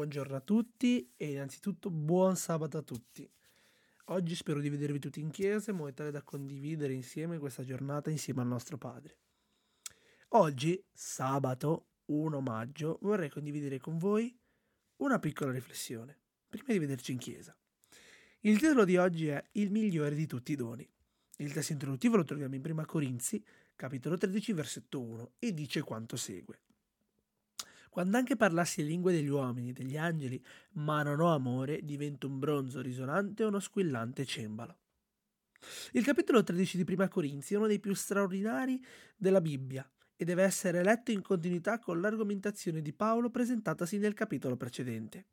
Buongiorno a tutti e innanzitutto buon sabato a tutti. Oggi spero di vedervi tutti in chiesa in modo tale da condividere insieme questa giornata insieme al nostro Padre. Oggi, sabato 1 maggio, vorrei condividere con voi una piccola riflessione, prima di vederci in chiesa. Il titolo di oggi è Il migliore di tutti i doni. Il testo introduttivo lo troviamo in 1 Corinzi, capitolo 13, versetto 1, e dice quanto segue. Quando anche parlassi lingue degli uomini e degli angeli, ma non ho amore, divento un bronzo risonante o uno squillante cembalo. Il capitolo 13 di Prima Corinzi è uno dei più straordinari della Bibbia e deve essere letto in continuità con l'argomentazione di Paolo presentatasi nel capitolo precedente.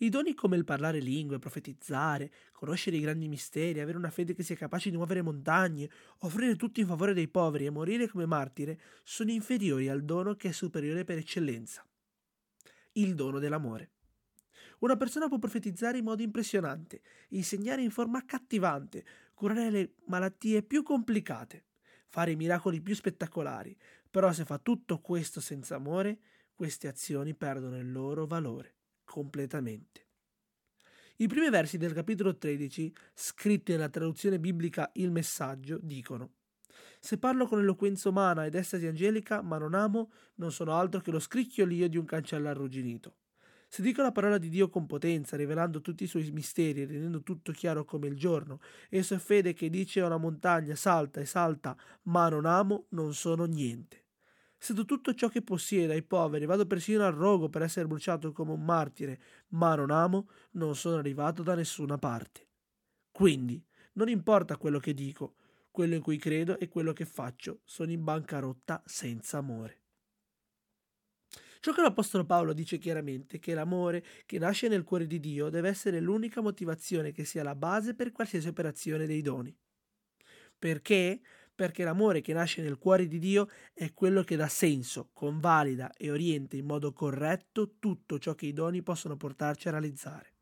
I doni come il parlare lingue, profetizzare, conoscere i grandi misteri, avere una fede che sia capace di muovere montagne, offrire tutto in favore dei poveri e morire come martire, sono inferiori al dono che è superiore per eccellenza. Il dono dell'amore. Una persona può profetizzare in modo impressionante, insegnare in forma accattivante, curare le malattie più complicate, fare i miracoli più spettacolari, però se fa tutto questo senza amore, queste azioni perdono il loro valore completamente. I primi versi del capitolo 13, scritti nella traduzione biblica Il Messaggio, dicono Se parlo con eloquenza umana ed estasi angelica, ma non amo, non sono altro che lo scricchiolio di un cancello arrugginito. Se dico la parola di Dio con potenza, rivelando tutti i suoi misteri, rendendo tutto chiaro come il giorno, e se fede che dice a una montagna salta e salta, ma non amo, non sono niente. Se do tutto ciò che possiedo ai poveri, vado persino al rogo per essere bruciato come un martire, ma non amo, non sono arrivato da nessuna parte. Quindi, non importa quello che dico, quello in cui credo e quello che faccio, sono in bancarotta senza amore. Ciò che l'Apostolo Paolo dice chiaramente è che l'amore che nasce nel cuore di Dio deve essere l'unica motivazione che sia la base per qualsiasi operazione dei doni. Perché? Perché l'amore che nasce nel cuore di Dio è quello che dà senso, convalida e orienta in modo corretto tutto ciò che i doni possono portarci a realizzare.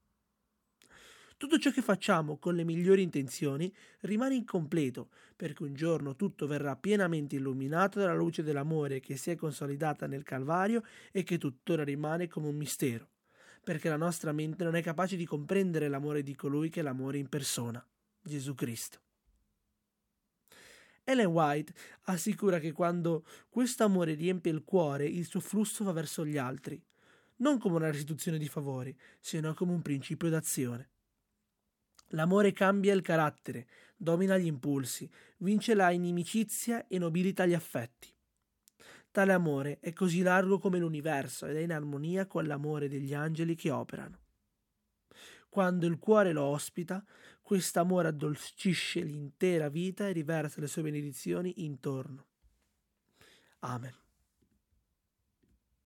Tutto ciò che facciamo con le migliori intenzioni rimane incompleto, perché un giorno tutto verrà pienamente illuminato dalla luce dell'amore che si è consolidata nel Calvario e che tuttora rimane come un mistero, perché la nostra mente non è capace di comprendere l'amore di colui che è l'amore in persona, Gesù Cristo. Ellen White assicura che quando questo amore riempie il cuore, il suo flusso va verso gli altri, non come una restituzione di favori, sino come un principio d'azione. L'amore cambia il carattere, domina gli impulsi, vince la inimicizia e nobilita gli affetti. Tale amore è così largo come l'universo ed è in armonia con l'amore degli angeli che operano. Quando il cuore lo ospita, quest'amore addolcisce l'intera vita e riversa le sue benedizioni intorno. Amen.